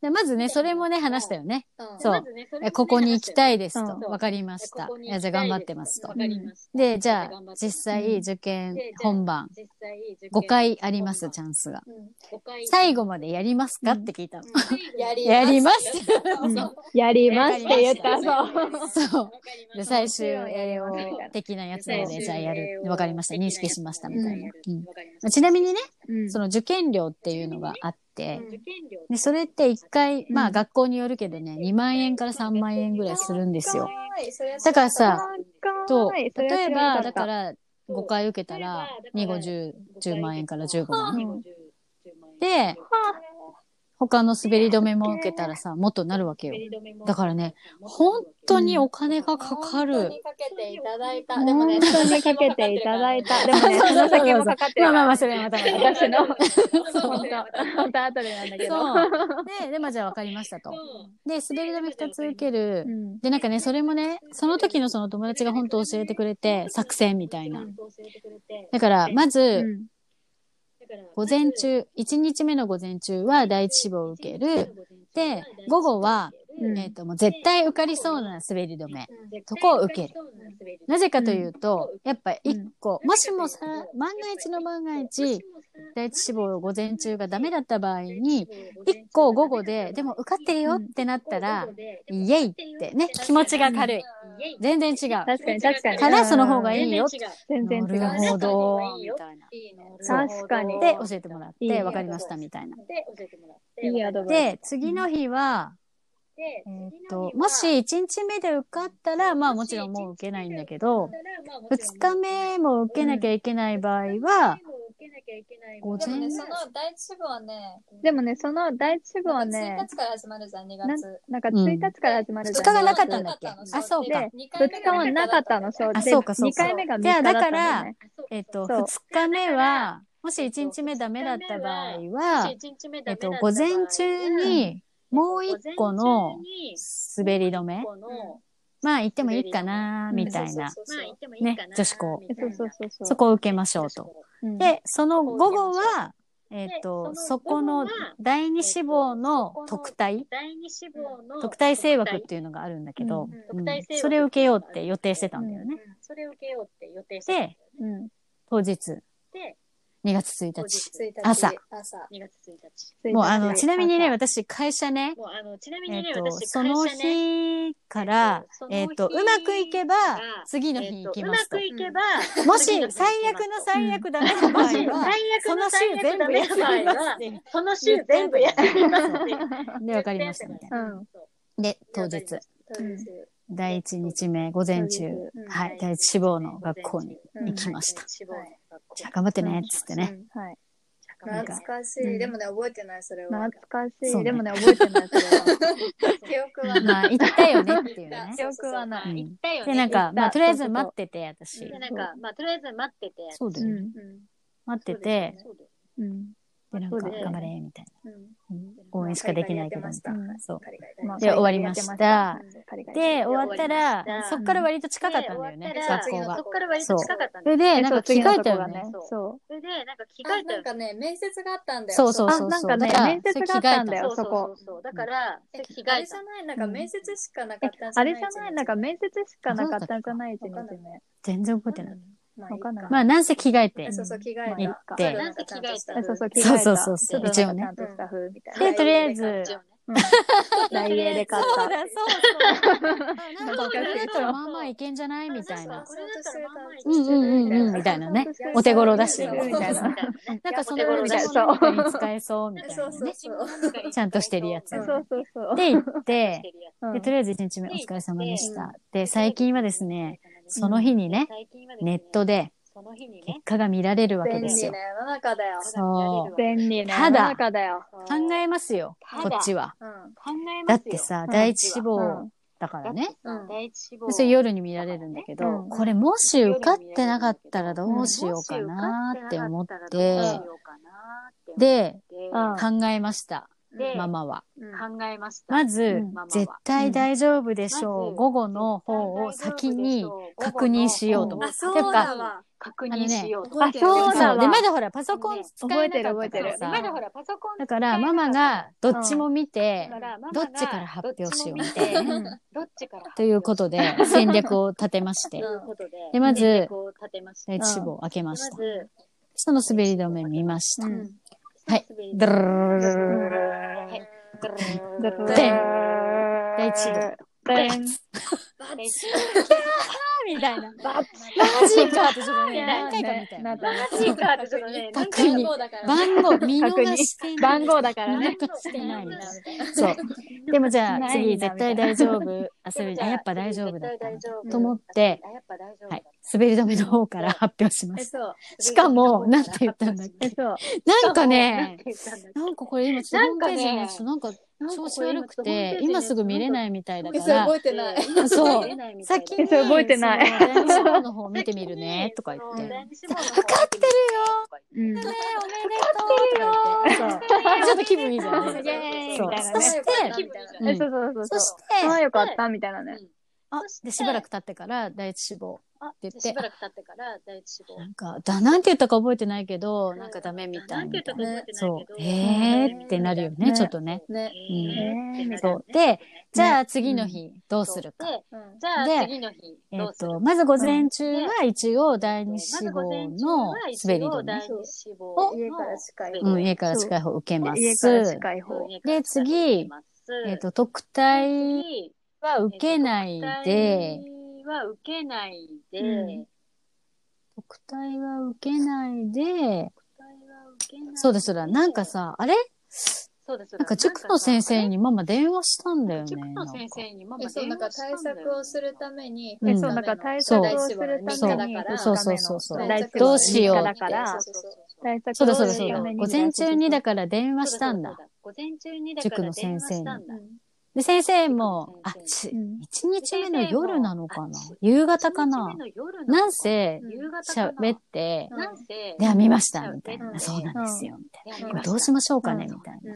でまずね、それもね、話したよね。うん。そう。えここに行きたいですと。う。んわかりました。じゃあ頑張ってますと。わ。かりました。で、じゃあ、実うん。際受験本番、実際受験5回あります、チャンスが。うん。五回。最後までやりますか？って聞いたの。やりやります。うん。やりますって言った、そう。そう。で、最も終栄養的なやつで、じゃあやる。わかりました。認識しました、みたいな。うん。ちなみにね、うんその受験料っていうのがあって、で、それって一回、まあうん。学校によるけどね、2万円から3万円ぐらいするんですよ。だからさ、と、例えば、だから、5回受けたら、2、5、10、10万円から15万で、他の滑り止めも受けたらさ、もっとなるわけよ。だからね、本当にお金がかか本当る。にかけていただいた。でもね、本当にかけていただいた。でもね、その先もかかってる。まあまあまあ、それはまた。私の、本当、本当後でなんだけど。で、で、まあじゃあ分かりましたと。で、滑り止め2つ受けるう。ん。で、なんかね、それもね、その時のその友達が本当教えてくれて、作戦みたいな。だから、まず、うん午前中、1日目の午前中は第一志望を受ける。で、午後は、うんえっ、と、もう絶対受かりそうな滑り止め。そこを受ける。なぜかというと、やっぱ一個、もしもさ、万が一の万が一、第一志望午前中がダメだった場合に、一個午後で、でも受かってるよってなったら、イエイってね、気持ちが軽い。全然違う。確かに、確かに。からその方がいいよ全然違う。なるほど、みたいな。確かに。で、教えてもらって、わかりました、みたいな。で、次の日は、えーっと、もし1日目で受かったら、まあもちろんもう受けないんだけど、2日目も受けなきゃいけない場合は、午前でもね、その第一志望はね、ス。でもね、その第一志望は1ね、日から始まるじゃん、2な月。なんか1日から始まる2じゃん。日がなかったんだっけ？あ、そうかで。2日はなかったの、そう。あでそうかそうか2回目が3日じゃあだったんだだから。えっと、そう2日目は、もし1日目ダメだった場合は、えっと、午前中に、もう1個の滑り止め？まあ行ってもいいかな、みたいな。ね女子校。そこを受けましょうと。うん、で、その午後は、えっと、そこの第二志望の特待？第二志望の特待生枠っていうのがあるんだけど、それを受けようって予定してたんだよね。それを受けようって予定してたんだよね。うん。当日、で2月1当日。日1日。朝。朝。2月1日。もうあの、ちなみにね、朝。私会社ね、もうあの、ちなみにね、えっと、私、その日から、えっと、えっとうまくいけばが、次の日に行きます。うまくいけば、もし最悪の最悪ダメな場合もしは、最悪の最悪ダメな場合その週全部は休みます、その週全部休みます。で、わかりましたみたいな。うん。で、当日、当日。第一日目、午前中。うん、はい、第一志望の学校に行きました。じゃあ頑張ってね、つってね。はい。懐かしい。うんでもね、覚えてない、それは懐。かしい。でもね、覚えてない、それは。記憶はない。まあ、行ったよねっていうね。記憶はない。うん行ったよね。で、なんか、まあ、とりあえず待ってて、私で、。なんか、まあ、とりあえず待ってて。そうだよね。待ってて、うん。で、なんか、頑張れ、みたいうんな。うん応援しかできないけど、みたいうんな。そう。で終わりましたで、終わったらそっから割と近かったんだよね学校がそ。っから割と近かったんだよそれで、なんか着替えたよね。そそれで、なんか着替あ、えたよなんかね、面接があったんだよ。そうそうあそうそう。なんかね面接があったんだよそうそうそこそうそう。だから、え着替えたあれじゃ。ない？なんか面接しかなかえったんじゃない？あれじゃない？なんか面接しかなかったんじゃない。全然覚えてない。まあわかんないまあ、なんせ着替えてえ。そうそう、着替え行た。ってなんか着替えそうそう、着替えた。そうそうそうそうちょっと一応ねなんかちゃんとした風みたいな。で、とりあえず、ダイエーで買った。そうだ、そう そう。なんかこれだったらまあまあいけんじゃないみたいな。うんうんうんうん、みたいなね。お手頃だし。みたいな。なんかそのお手頃だし何かに使えそうみたいなね。そう。ちゃんとしてるやつ。そうそうそう。で、行って、とりあえず1日目お疲れ様でした。で、最近はですね、その日にね、ネットでその日にね、結果が見られるわけ便ですよ利な。世の中だよ。そう。便利なただ。考えますよ、こっちは。だ。ってさ、うん第一志う望んだからね。うん第一志望。それ夜に見られるんだけど、うんこれもし受かってなかったらどうしようかなって思って、で、うん考えました、でママは。考えました。まずうん、絶対大丈夫でしょう。まず午後の方を先に確認しようと。思あ、って。そうだわ。確認しようと。あ、そうだ。で、わ。まだほら、パソコン使えなかったから覚えてる覚えてさまだほら、パソコンだから、ママがどっちも見て、どどっちから発表しよう。みたていな。うん。どっちからということで、戦略を立てまして。とい、うことで、でまず戦略を立てました第一志望を開けまました。ず、その滑り止め見ました。うんはい。ドルルルルルルルルはい。ででん第一志望。でんみたいな。マジかってちょっとね、何回かみたいな。なったねマジかってちょっとね、なんか確認番号だから。番号見逃してない。番号だからね。見逃してないみたいな。そう。でもじゃあない次絶対大丈夫。あ、それ、あ、じゃあやっぱ大丈夫だった絶対大丈夫と思って、あやっぱ大丈夫だはい。滑り止めの方から発表しまえ、した。そう。しかも、なんて言ったんだっえ、けそう。なんかなんねなんかこれ今ちょっとホームページ見るとなんか調子悪くて、今すぐ見れないみたいだえ、そうから、覚えてない。そう先に、えそれ覚えてないその第二志望の方見てみるね、とか言って。ね分かってるようん。おめでとうとか言って。そう。ちょっと気分いいじゃなねそして、え、そうそうそうそそう。して、ああ、よかった、みたいなね。あ、で、しばらく経ってから、第一志望あって言ってしばらく経ってから第一志望。なんか、だ、なんて言ったか覚えてないけど、なんかダメみたないな。そう。えーってなるよね、ねちょっとね。ね。えーみたいなそう。で、じゃあ次の日、どうするか。じゃあで次の日、えっと、まず午前中は一応第ま二志望のは滑り止め一応第。二志望を家から近いのうん、家から近い方受けます。家から近い方。で次えっと、特待次、は受けないで、特待は受けないで、うん。特待は受けないで、特待は受けないそうです、そうだ。なんか、さ、あれ？そうですなんか塾の先生にママ電話したんだよね。塾の先生にママえ、そう、なんか対電話したんだよ策をするために、うん。え、そう、なんか対策をするために、そう。そうそうそうどう。しようだから、対策そうだそうだそうだ。午前中にだから電話したんだ。。午前中にだから電話したんだ。で、先生も、あ、ち、うん。一日目の夜なのかな？夕方かな？なんせ、喋って、では見ました、みたいうん。な。そうなんですよ、みたいな。どうしましょうかね、うんみたいな。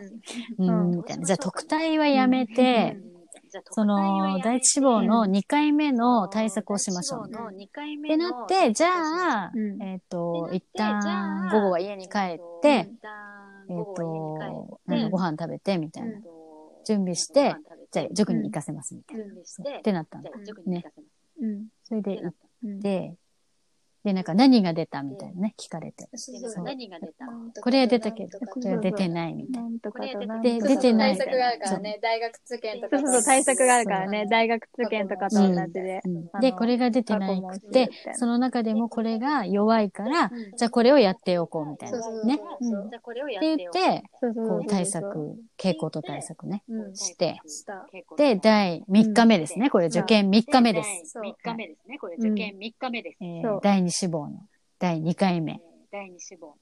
うん。うん、みたいな。じゃあ特待はやめて、その、第一志望の2回目の対策をしましょう。の2回ってなって、じゃあ、うん。えっ、と、一旦あ午後は家に帰って、えっ、と、ご飯食べて、みたいな。準備して、じゃあ塾に行かせますみたいな。ってなったんだ。ね。それで行って、で、なんか何が出たみたいなね、聞かれて。でそう。何が出た？これは出たけど、これは出てないみたいな。で出てない対策があるからね、大学通研とか。そうそうそう、対策があるからね、大学通研とかと同じで。で、これが出てないくて、その中でもこれが弱いから、じゃあこれをやっておこうみたいな。ね。うん。じゃあこれをやってってよ言って、こう対策、傾向と対策ね、うん。して、した。で、第3日目ですね。これ受験3日目です。そう。3日目ですね。これ受験3日目です。第2志望の第2回目。第2志望。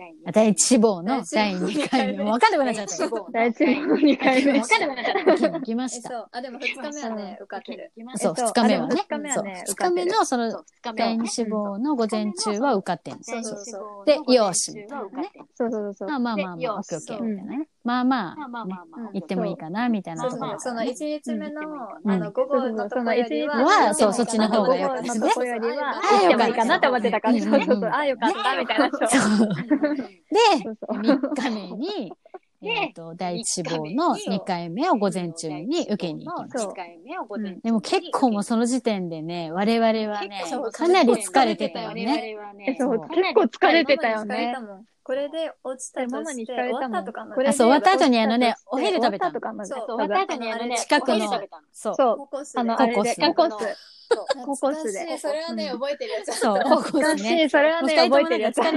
第あ第1志望の第2回目。もう分かんなくなっちゃった。第一志望の2回目。わかんなくなっちゃった。行きまえ、した。そう。あ、でも2日目はね、受かってる。そう、えっと2日目はね。あでも二日目はねそう2日目のそのそう、2日目第2はね。志望の午前中は受かってんの。そうそうそうでよしみたいなねそうそうそう。まあまあまあまあ、でオッケーオッケーみたいなね。まあままあまあ、ねあまあ。まあ。行ってもいいかな、みたいなそう。そう。ところ。その1日目の、うん。あの、午後のところよりは、はそうそっちの方が良かったのとこよりは、あ行ってもいいかなって思ってたから、うんそうそうそう、ああ、よかった、みたいな。そう。そう。で、そうそう。3日目に、えっと、第一志望の2回目を午前中に受けに行きました。2回目を午前中に。でも結構もうその時点でね、我々はねかなり疲れてたよね。結構疲れてたよねこれで落ちたとして、終わったとかの。あ、そう、終わった後にあのね、お昼食べた。とかのね、終わった後にあのね、近くの、そう、あの、あれで、コス。そうコココスで。それはね、覚えてるやつそう、ココスね。それはね、覚えてるやつ。ま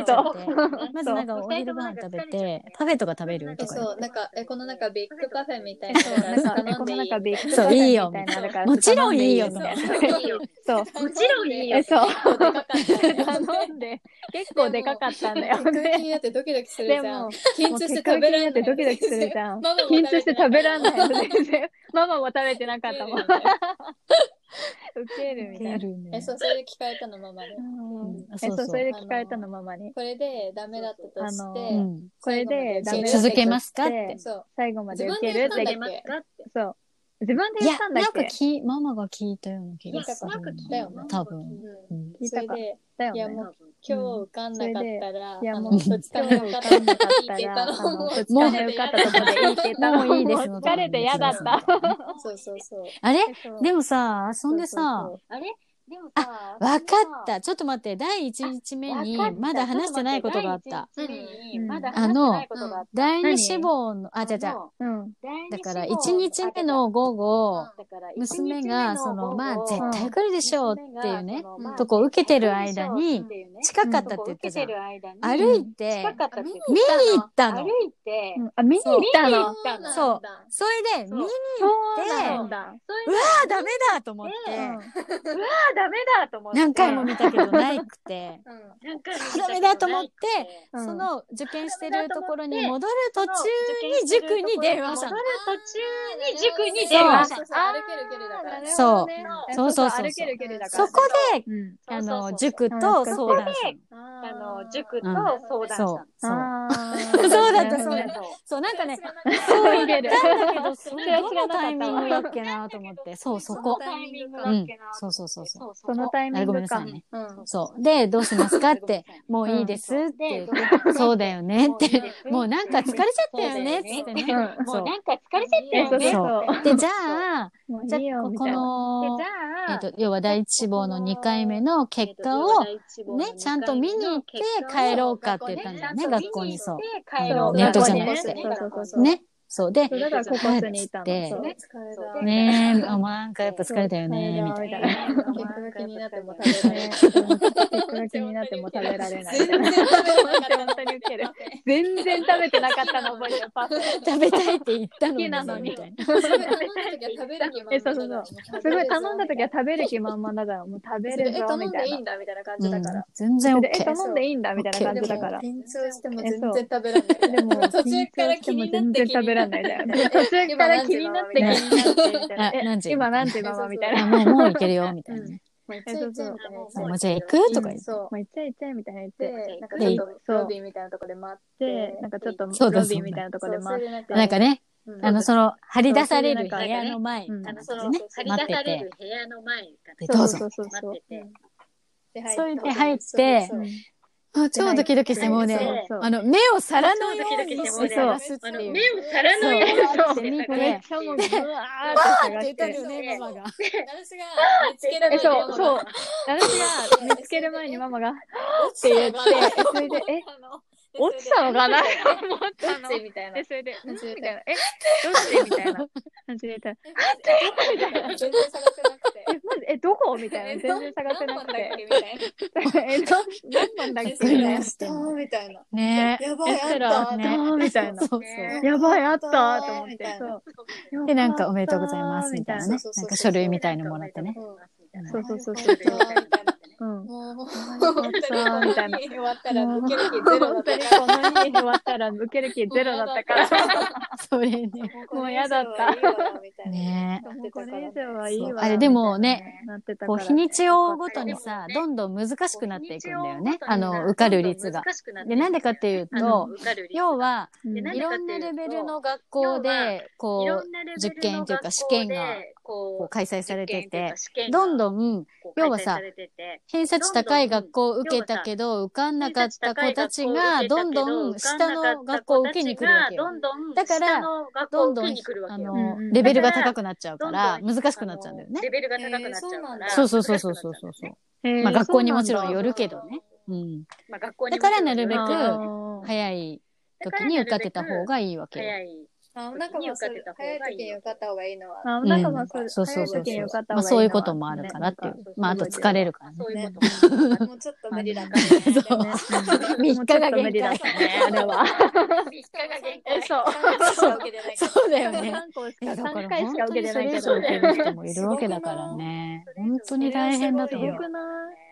ずなんかお昼ご飯食べて、パフェとか食べる？とか言そう。なんか、え、この中ビッグパフェみたいなそう、なんか、えこの頼んでいい中ビッグそうパフェいいよみたいなのあるからもちろんいいよみたいな。いいよ。そう。もちろんいいよえ、。そう。結構 でかかった。頼んで、結構でかかったんだよ空気ね。になってドキドキするじゃんでも。、緊張して食べられない。ドキドキするじゃん緊張して食べらんない。ママも食べてなかったもん。食べれないウケるみたいな。え、そう、それで聞かれたの、ママに。うんえ、あそうそれで聞かれたの、ママに。これでダメだったとしあのて、うん。これでダメだったとして続けますかってそう。最後まで受けるって言ったんだっけ？そう。自分で言ったん、だなんかっけき、ママが聞いたような気がする。なんか聞いたよね多分。聞いたかそれで、だよね今日受かんなかったら、いや、もう、今日目受かんなかったら、あったのの、二日目受かったとこでいいって言ったの。もういいですもう疲れて嫌だった。そうそうそう。あれ？でもさ、そんでさ、あれ？でもさ、わかった。ちょっと待って、第一日目にまだ話してないことがあった。うん。まだ話してないことがあった。第二志望の、あ、じゃじゃうん。だから一日目の午後、だから娘が、その、まあ、絶うん対来るでしょうっていうね、うん。とこ受けてる間に、近かったって言ったじゃん。歩いて、近かったって言って見に行ったの。歩。いて、うんあ、見に行ったの？見に行ったのそう。それで、見に行そうって、なんだ。そうわーダメだと思って、うん。あダメだと思って。何回も見たけどないくて、何回も見たけどダメだと思ってうんその受験してるところに戻る途中に塾に電話したの戻。る途中に塾に電話したそうそう歩ける距離だから。そうえそうそうそうそう。そこで、うん。あの、そうそうそう塾と相談したの。あの、塾とうん相談したの。そう、そう。あそうだったそうだったそう、なんかね、そう言える。だけど、それどのタイミングだっけなと思って、そう、そこ。タイミングだうんっけな。。そうそうそうそう。そのタイミあングかごめんなさい。ね。うん。そう。で、どうしますかって、もういいですって言 って、そうだよねって、もうなんか疲れちゃったよねってってね。うんそうなんか疲れちゃったよね。そうそうそう。で、じゃあ、じゃあ、こ。のえっと、要は第一志望の2回目の結果を、ね、ちゃんと見に行って帰ろうかって言ったんだよね、学校にそう。帰ろう。ネットじゃなくてそうそうそうそう。ね。そうでそ、うだからココスにいたの。でそう疲れた。ねえ、あ、もうなんかやっぱ疲れたよね、みたいな。な。結果が気になっても食べられない。結果が気になっても食べられない。全然食べれなかった。本当にウケる。全然食べてなかったの覚えてる。パフェ。食べたいって言ったの好きなのにみたいな。すごい頼んだ時は食べる気満そうそうそう。すごい頼んだ時は食べる気満々だから、もう食べるえ、ぞ、頼んみたいな。でいいんだみたいな感じだから。全然でえ、OK。頼んでいいんだみたいな感じだから。緊張しても全然食べられない。でも、途中から気になって全然食べらんないだよね。途中から気になって気になってみたいな。今何時ママみたいな。あ、もう、もういけるよ、みたいなね。もうじゃあ行く？とか言って。そう。もう行っちゃえ行っちゃえみたいな言って。で、なんかでちょっとロビーみたいなとこで待ってで、、なんかちょっとロビーみたいなとこで待って。なんかね、うんあの、その、張り出される部屋の前うんあの、その、ね張り出される、部屋の前どうぞそうそうそう。でそれで入ってあ超ドキドキして、もうねあの、目を皿のように超ドキドキして探すっていう。目を皿のようにそうしてめっちゃもう、ぐわーって言った。よね、ママが。私が見つけられえ、るそう、そう。私が見つける前にママが、って言って、えそれで、え、落ちたのかなと思ったの。みたいなで、。それで、うんみたたいな、え、どうして？みたいな感じで言ったら、全然探せなくて？え、マジ、え、どこ？みたいな、全然探せなくて。え、ど、何番だっけ？みたいな。みたいな。ねやばい、あった。みたいな。そうそう。やばい、あったと思って。で、なんかおめでとうございます、みたいなね。そうそうそうなんか書類みたいのもらってね。そうそうそうそう。うん。もう、よかったみたいな終わったら受ける気ゼロだった本当にから。この日終わったら受ける気ゼロだったから。それね。もう嫌だったねこれ以上はいいわ。そうあれでもね、こう。日にちをごとにさ、どんどん難しくなっていくんだよね。あの、受かる率が。で、なんでかっていうと、要は、うん、いろんなレベルの学校で、こう、受験というか試験がこう開催されてて、どんどん、要はさ、偏差値高い学校を受けたけど、受かんなかった子たちが、どんどん下の学校を受けに来るわけよ。だからどんどん、あのレベルが高くなっちゃうから、難しくなっちゃうんだよね。レベルが高くなっちゃうから。そうそうそうそうそうそう。まあ学校にもちろんよるけどね。うん。まあ学校にだからなるべく早い時に受かってた方がいいわけよ。早いあ、なんかもうそれ早い時に受かった方がいいのは。あ、なんかまあそう、そうそうそう早い時に受かったまあ方がいいのはそういうこともあるからっていうね。まああと疲れるからね。そういうことも。もうちょっと無理だからね。そうでも3日が限界無理だったね、あれは。3日が限界。そう。しか受けてないからそうだよね。3個しか、いやだから3回しか受けてないけど本当にそれ以上受ける人もいるわけだからね。本当に大変だと思う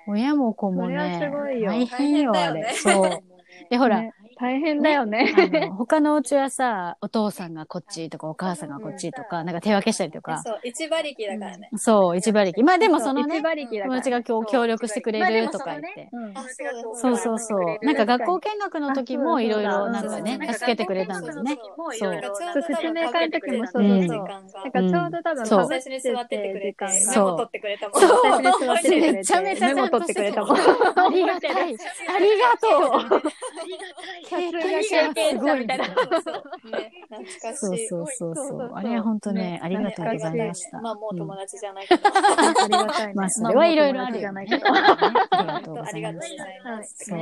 親も子もねすごい、よ大変よ、あれ。そう。で、ほら、ね大変だよね。あの、他のお家はさ、お父さんがこっちとかお母さんがこっちとか、なんか手分けしたりとか、そう、一馬力だからね。そう、一馬力。まあでもそのね。友達が今日協力してくれるとか言って。うんあ、そうだそうそうそう。なんか学校見学の時もいろいろなんかそうね、そう助けてくれたんですね。そうなんかちょうど説明会の時もそううん時間が。なんかちょうど多分、そう最初に座っててくれて、メそうモ取ってくれたもん。そうめちゃめちゃメモ取ってくれ たもん。ありがたい。ありがとう。経験者がすごいみたいな。そうそうね、懐かしい。そうそうそうそそうう。あれは本当ね、ありがとうございました。まあもう友達じゃないけど。ありがたいね。まあ、それはいろいろあるよね。まありがとうございます。そう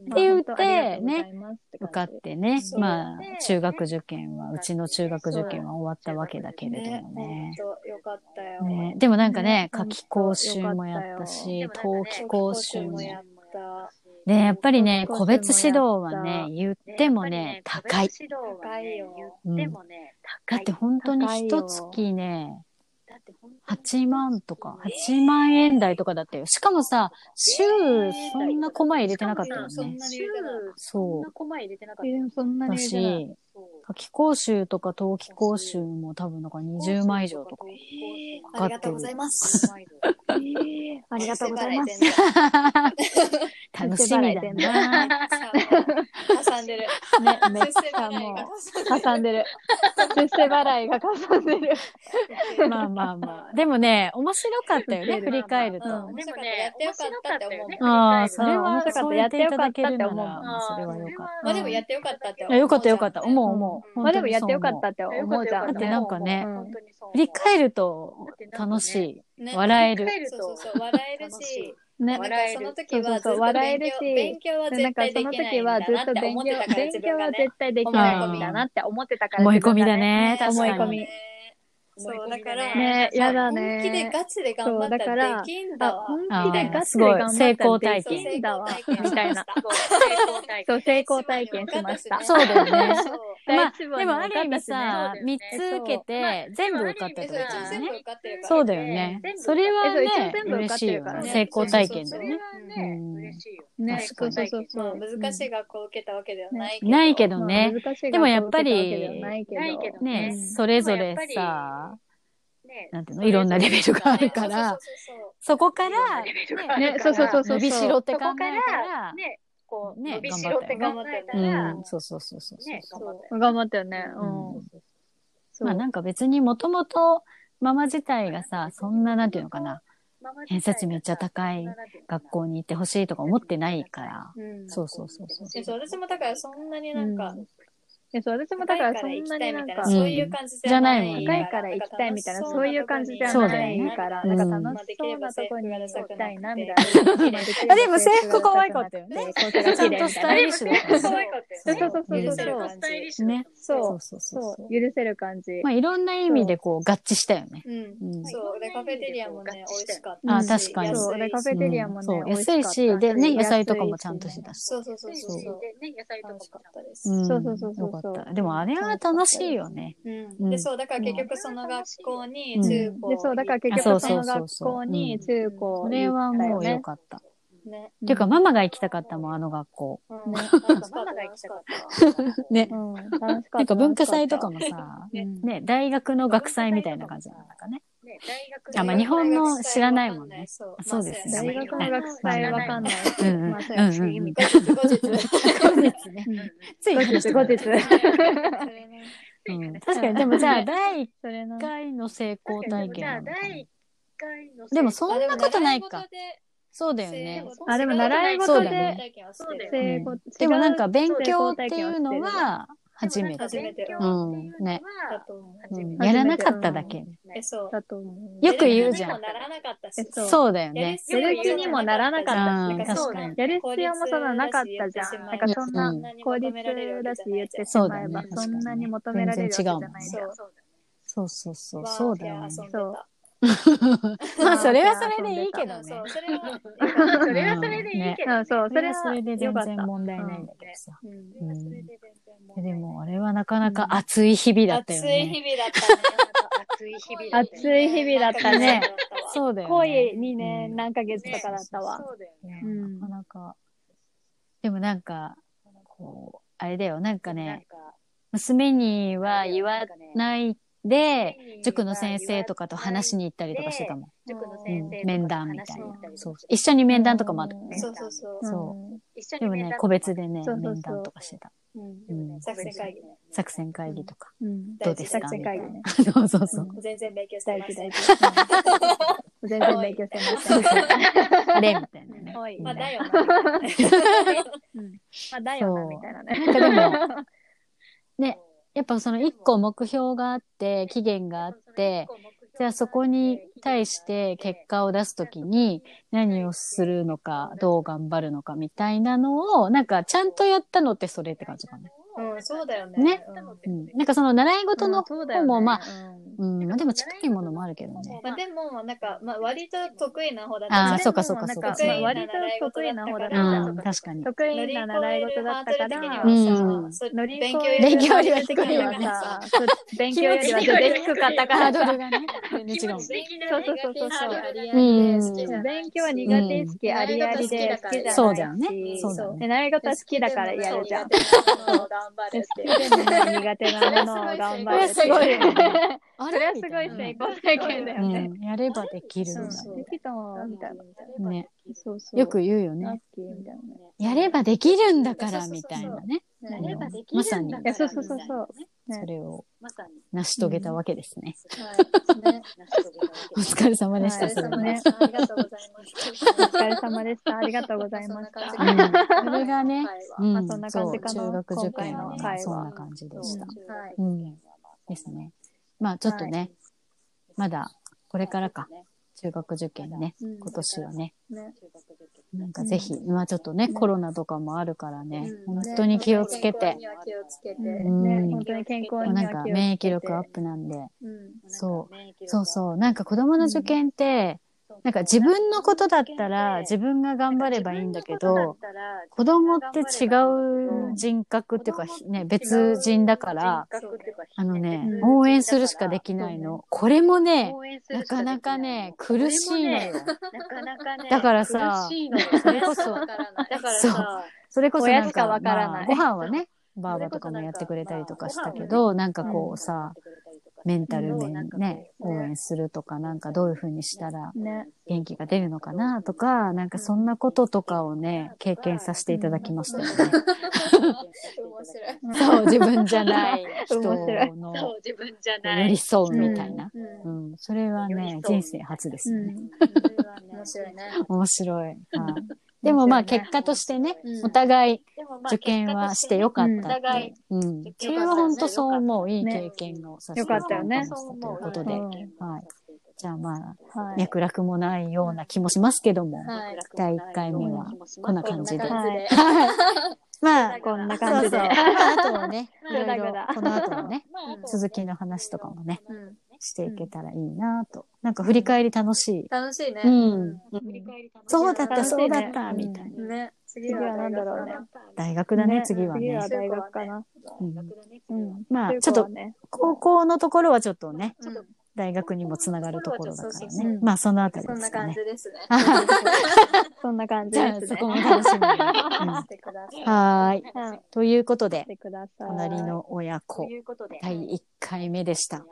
って言ってまあ本当ありがとうございますって受かってね、まあ、中学受験は、うちの中学受験は終わったわけだけれどねもね。本当よかったよ。ねでもなんかね、ね夏期講習もやったし、冬季講習も。やった。ね、やっぱりね、個別指導はね、言ってもね、高い。高いよ。言ってもね、だって本当に一月ね、だって本8万とか、8万円台とかだったよ。しかもさ、週、そんなコマ入れてなかったよね。そんなに言うてないそうそんなコマ入れてなかった。えーそんなに夏期講習とか冬季講習も多分なんか20万以上とか。ありがとうございます。ありがとうございます。楽しみだな。挟んでる。ね、めっちゃもう、挟んでる。出世払いが挟んでる。まあまあまあ。でもね、面白かったよね、振り返ると。うんでもね、やってよかったって思う。ああ、それはうん面白かったそう言っていただけるなら、やってよかったって思うまあそれはよかっまあでもやってよかったって思う。や、よかったよかった。思う思う。まあでもやってよかったっって思うじゃん。だってなんかねうん振り返ると楽しい。ね笑える。そうそうそう、笑えるし、ねその時はずっとそうそうそう笑えるし勉強はなん絶対かそのできないん時はずっだなってと勉強思ってたから、勉強は絶対できないんだなって思ってたから。思い込みだね。ね、確かに。思い込みそう、だから、ねやだね。本気でガチで頑張ったそうだかららできんだあ、わ。本気でガチで頑張ったらすごい成功体そう験できんだわ。成功体験みたいな。そう、成功体験。しました。そうだよね。そう。まあ、でもある意味さ、そうだよね。3つ受けて、全部受かったってことね。そうだよね。それはね、嬉しいよ成功体験だよね。ね、そうそう。そうまあそう。難しい学校を受けたわけではないけど。ないけどまあね。でもやっぱりね。うん。それぞれさ、ねなんていうの、いろんなレベルがあるから、そうそうそうそこから、ねそうそうそうそう。伸びしろって考えたらら、ね、こう、ね伸びしろって考えたうら、ん、そうそうそうそうそう。ね、頑張ったよ。ね。ううんん。そうまあなんか別にもともとママ自体がさ、そんななんていうのかな、偏差値めっちゃ高い学校に行ってほしいとか思ってないから。うんそうそうそうそう。でそう私もだからそんなになんか、うんえ、そう、私もだからそんなになんかそういう感じじゃない。じゃないもんね高いから行きたいみたいな、そういう感じじゃそうだないから、うんなんか楽しそうなとこに行きたいな、みたいな。あでも制服可愛かったよね構成が綺麗みたいな。スタイリッシュだった。そうそうそうそう許せる感じスタイリッシュね。そうそうそうそうそう、許せる感じ。まあいろんな意味でこう合致したよね。うん。うん。そう。で、カフェテリアもね、美味しかったし。あ確かにそう、で、カフェテリアもね、そう美味しかった安いしでね野菜とかもちゃんとしてたしそうそうそうそう。でね、野菜とかも楽しかったでうそうそうそうそうった。でもあれは楽しいよね。で、そう、だから結局その学校にうん中高で、そう、だから結そう局そのそうそうそう学校に中高それはもうよっかった。ね。っていうかママが行きたかったもん、あの学校。うんねママが行きたかった。ね。た。うん、楽しかった。なんか文化祭とかも。もさ、うんね、大学の学祭みたいな感じなんだかね。ね、大学あまあ日本の知らないもんね。そう。そうですね。大学の学祭わかんない。うんうん。後日、後日。後日。ね。ついな。後日、後日。それね。うん。確かに、でもじゃあ、第1それな。回の成功体験じゃあ、なのかな第1回の。でもそんなことないか。そうだよね。あでも習い事でそうだね。成功でもなんか勉強っていうのは、初めて。初めて。うん。ね。やらなかっただけ。え、そう。よく言うじゃんやる気にもならなかったし。そうだよね。やる気にもならなかったしうん確かに。やる必要もそんななかったじゃん。なんかそんなうん効率だし言ってしまえばね、そんなに求められるわけじゃないじゃん。そう。そうそうそう。だよね。まあ、それはそれでいいけどね。そう、それは、それはそれでいいけど。うん、そう、それはそれで全。然問題ないんだけどさ。うんでも、あれはなかなか熱い日々だったよ暑いね。日々だったね。暑い日々だった暑い日々だったね。そうだよね。恋にね、うん何ヶ月とかだったわ。そうだよね。んなかなか。でもなんか、こう、あれだよ、なんかなんね、か娘には言わないで、塾の先生とかと話しに行ったりとかしてたもん。塾のうん先生面談みたいな。そう。一緒に面談とかもあるね。そうそうそう。そう一緒でもね、個別でね、そうそうそう面談とかしてた。作戦会議ね。作戦会議とか。うん。どうですか作戦会議ね。そうそうそう。全然勉強して大事ません大。事。うん全然勉強してません。あれみたいなね。まあ、だよな。うんまあ、だよな、みたいなね。ね、やっぱその一個目標があって、期限があって、じゃあそこに対して結果を出すときに何をするのか、どう頑張るのかみたいなのを、なんかちゃんとやったのってそれって感じかな。うん、そうだよね。ね。なんかその習い事の方も、まあ、うん。うん、まあでも近いものもあるけどね。まあ、でも、なんか、まあ、割と得意な方だった。ああ、ねそうかそうかそうか。割と得意な方だったうん、確かに。得意な習い事だったから、うん勉強よりはる的にはさ、勉強よりは低かったかハードルがね、違う。そうそうそう。そうそう。う。ん勉強は苦手意識ありありで好きじゃないし、そうだよね。そう習い事は好きだから。やるじゃん。頑張るって苦手なものを頑張るって すごい。あそれはすごい成功体験だよね。うん、やればできるんだできたわみたいな。ね。そうそう。よく言うよね。ラッキーみたいなね。やればできるんだから、みたいなね。やればできるんだまさにそうそうそうそう。ねそれを。成し遂げたわけですね。お疲れ様でした。ねありがとうございます。お疲れ様でした。ありがとうございました。そんな感じうんそれがね、うまあん、そんな感じかな中学受験のそんな感じでした。はい。うん。ですね。まあちょっとね、まだこれからか、中学受験ね、うん。今年はね、ね。なんかぜひ、まあちょっとね、コロナとかもあるからね、うん。本当に気をつけて。健康、には気をつけて。うん。ね本当に健康になんか。免疫力アップなんで、うん。そう、そうそう、なんか子供の受験って、なんか自分のことだったら自分が頑張ればいいんだけど、子供って違う人格っていうか、ね、別人だから、あのね、うん応援するしかできないの。これもね、なかなかね、苦しいのよ。だからさそれこそ、そう。さ、それこそなんか、ご飯はね、バーバとかもやってくれたりとかしたけど、なんかこうさ、メンタル面ね、応援するとか、なんかどういう風にしたらね。元気が出るのかなとか、なんかそんなこととかをね、経験させていただきましたよね。面白い。そう、自分じゃない人のそう、自分じゃない。寄り添うみたいな。うん。うん、それはね、人生初ですよね。面白いね。面白い。はい。でもまあ結果としてね、お互い受験はしてよかったって。うん。それは本当そう思う。いい経験をさせていただきましたということで。うんはい。じゃあまあ、はい。脈絡もないような気もしますけども、はい。第1回目はこんな感じで。まあ、こんな感じでそうそうまああとはね、いろいろこの後のね、うん続きの話とかもね、うん。していけたらいいなと。なんか振り返り楽しい。楽しいね。うん。りそうだった、楽しいねそうだった、うんみたいな。ね。次次は何だろうね。大学だね、次はね次は。大学かな。うんうん。まあ、中ちょっと、高はね。高校のところはちょっとね、うん大学にもつながるところだから。ねまあ、そのあたりそんな感ですかね。じですね。そんな感じ じゃあ、ですね。そこも楽しみに。う んしてください。はーい。はい。ということでし、てください。隣の親と子、いうことで、第1回目でした。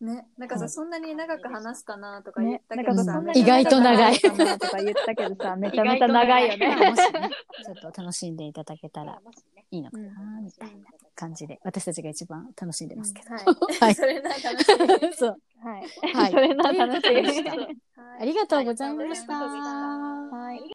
ね。なんかさ、そんなに長く話すかなとか言っね、たけどさなんかそんな、意外と長いとか言ったけどさ、めちゃめちゃ長いよね。まあもしね、ちょっと楽しんでいただけたらいいのかな、みたいな感じで、私たちが一番楽しんでますけど。は。はい いそれな楽しい。そう。はい。はい。それな楽しい。ありがとうございました